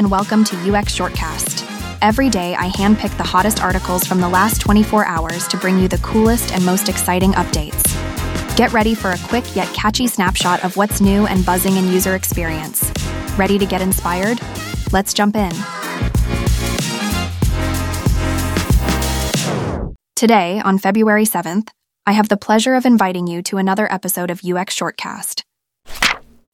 and welcome to UX Shortcast. Every day, I handpick the hottest articles from the last 24 hours to bring you the coolest and most exciting updates. Get ready for a quick yet catchy snapshot of what's new and buzzing in user experience. Ready to get inspired? Let's jump in. Today, on February 7th, I have the pleasure of inviting you to another episode of UX Shortcast.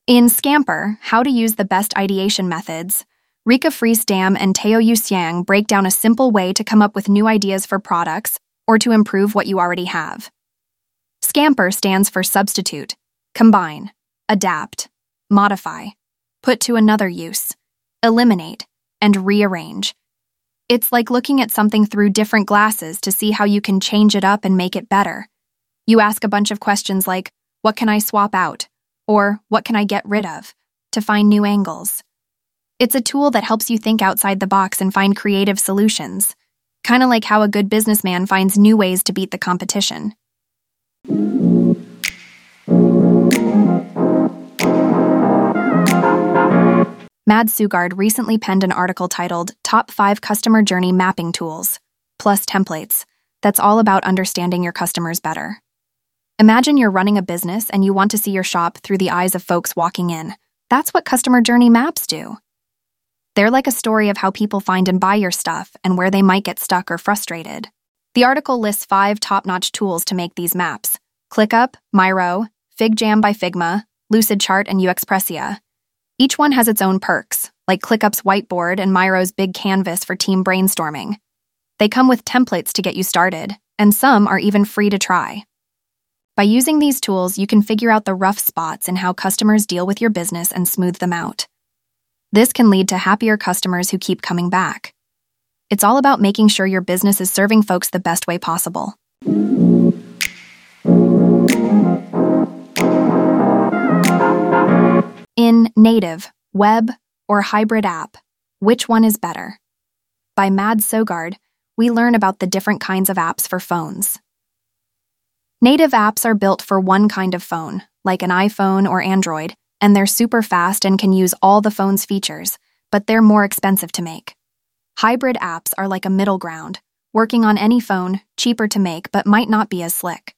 In Scamper, How to Use the Best Ideation Methods, Rikke Friis-Dam and Teo Yu Siang break down a simple way to come up with new ideas for products or to improve what you already have. Scamper stands for substitute, combine, adapt, modify, put to another use, eliminate, and rearrange. It's like looking at something through different glasses to see how you can change it up and make it better. You ask a bunch of questions like, What can I swap out? or what can I get rid of, to find new angles. It's a tool that helps you think outside the box and find creative solutions, kind of like how a good businessman finds new ways to beat the competition. Mads Soegaard recently penned an article titled Top 5 Customer Journey Mapping Tools, plus Templates, that's all about understanding your customers better. Imagine you're running a business and you want to see your shop through the eyes of folks walking in. That's what customer journey maps do. They're like a story of how people find and buy your stuff and where they might get stuck or frustrated. The article lists five top notch tools to make these maps ClickUp, Miro, FigJam by Figma, Lucidchart, and Uxpressia. Each one has its own perks, like ClickUp's whiteboard and Miro's big canvas for team brainstorming. They come with templates to get you started, and some are even free to try. By using these tools, you can figure out the rough spots in how customers deal with your business and smooth them out. This can lead to happier customers who keep coming back. It's all about making sure your business is serving folks the best way possible. In Native, Web, or Hybrid App, which one is better? By Mads Soegaard, we learn about the different kinds of apps for phones. Native apps are built for one kind of phone, like an iPhone or Android, and they're super fast and can use all the phone's features, but they're more expensive to make. Hybrid apps are like a middle ground, working on any phone, cheaper to make, but might not be as slick.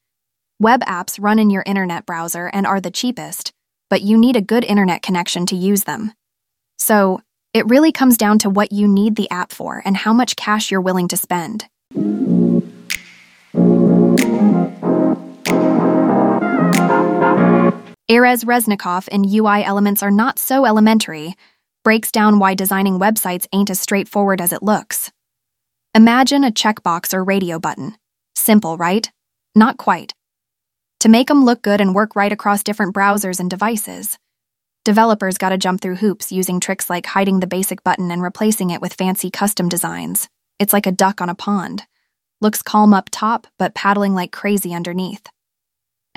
Web apps run in your internet browser and are the cheapest, but you need a good internet connection to use them. So, it really comes down to what you need the app for and how much cash you're willing to spend. Erez Reznikov in UI Elements are not so elementary, breaks down why designing websites ain't as straightforward as it looks. Imagine a checkbox or radio button. Simple, right? Not quite. To make them look good and work right across different browsers and devices, developers gotta jump through hoops using tricks like hiding the basic button and replacing it with fancy custom designs. It's like a duck on a pond. Looks calm up top, but paddling like crazy underneath.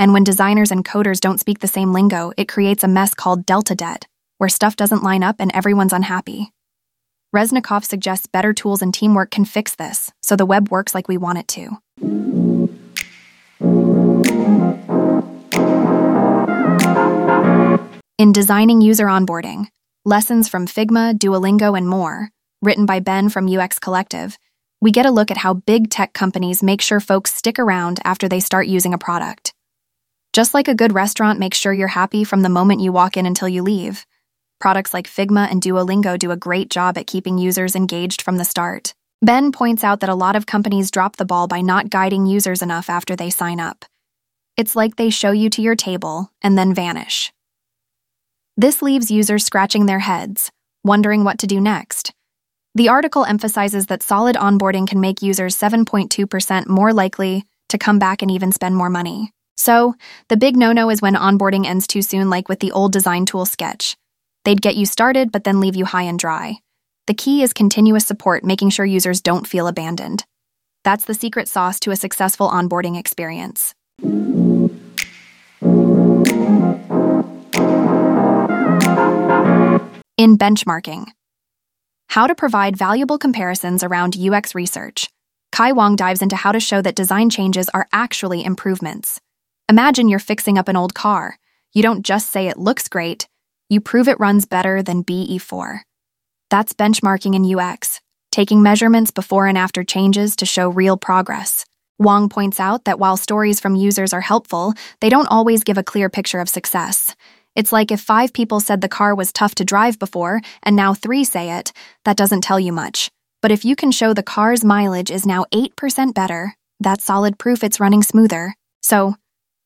And when designers and coders don't speak the same lingo, it creates a mess called delta debt, where stuff doesn't line up and everyone's unhappy. Reznikov suggests better tools and teamwork can fix this, so the web works like we want it to. In designing user onboarding, lessons from Figma, Duolingo, and more, written by Ben from UX Collective, we get a look at how big tech companies make sure folks stick around after they start using a product. Just like a good restaurant makes sure you're happy from the moment you walk in until you leave, products like Figma and Duolingo do a great job at keeping users engaged from the start. Ben points out that a lot of companies drop the ball by not guiding users enough after they sign up. It's like they show you to your table and then vanish. This leaves users scratching their heads, wondering what to do next. The article emphasizes that solid onboarding can make users 7.2% more likely to come back and even spend more money. So, the big no no is when onboarding ends too soon, like with the old design tool Sketch. They'd get you started, but then leave you high and dry. The key is continuous support, making sure users don't feel abandoned. That's the secret sauce to a successful onboarding experience. In benchmarking, how to provide valuable comparisons around UX research. Kai Wang dives into how to show that design changes are actually improvements. Imagine you're fixing up an old car. You don't just say it looks great, you prove it runs better than BE4. That's benchmarking in UX, taking measurements before and after changes to show real progress. Wang points out that while stories from users are helpful, they don't always give a clear picture of success. It's like if five people said the car was tough to drive before, and now three say it, that doesn't tell you much. But if you can show the car's mileage is now 8% better, that's solid proof it's running smoother. So,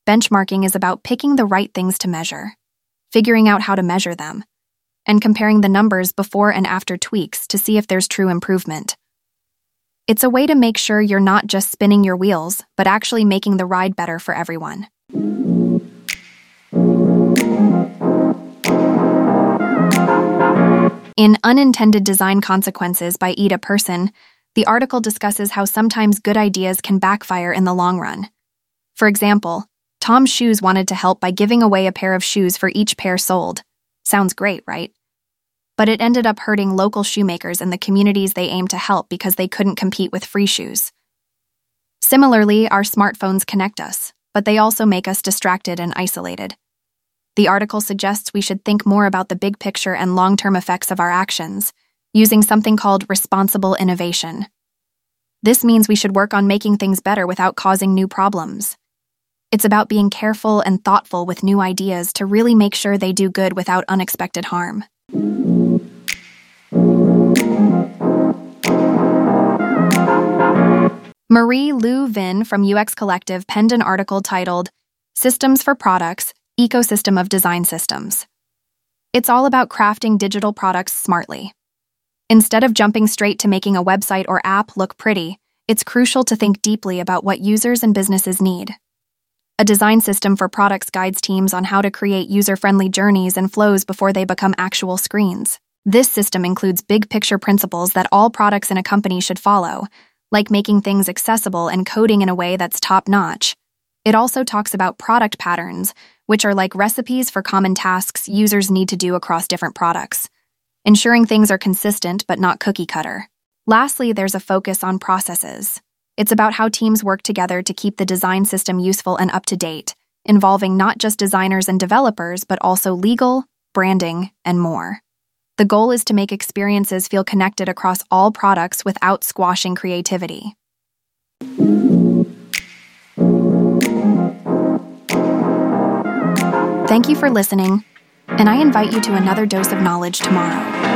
benchmarking is about picking the right things to measure, figuring out how to measure them, and comparing the numbers before and after tweaks to see if there's true improvement. It's a way to make sure you're not just spinning your wheels, but actually making the ride better for everyone. In Unintended Design Consequences by Ida Person, the article discusses how sometimes good ideas can backfire in the long run. For example, TOMS Shoes wanted to help by giving away a pair of shoes for each pair sold. Sounds great, right? But it ended up hurting local shoemakers and the communities they aimed to help because they couldn't compete with free shoes. Similarly, our smartphones connect us, but they also make us distracted and isolated. The article suggests we should think more about the big picture and long term effects of our actions, using something called responsible innovation. This means we should work on making things better without causing new problems. It's about being careful and thoughtful with new ideas to really make sure they do good without unexpected harm. Marie Lou Vin from UX Collective penned an article titled Systems for Products Ecosystem of Design Systems. It's all about crafting digital products smartly. Instead of jumping straight to making a website or app look pretty, it's crucial to think deeply about what users and businesses need. A design system for products guides teams on how to create user friendly journeys and flows before they become actual screens. This system includes big picture principles that all products in a company should follow, like making things accessible and coding in a way that's top notch. It also talks about product patterns, which are like recipes for common tasks users need to do across different products, ensuring things are consistent but not cookie cutter. Lastly, there's a focus on processes. It's about how teams work together to keep the design system useful and up to date, involving not just designers and developers, but also legal, branding, and more. The goal is to make experiences feel connected across all products without squashing creativity. Thank you for listening, and I invite you to another dose of knowledge tomorrow.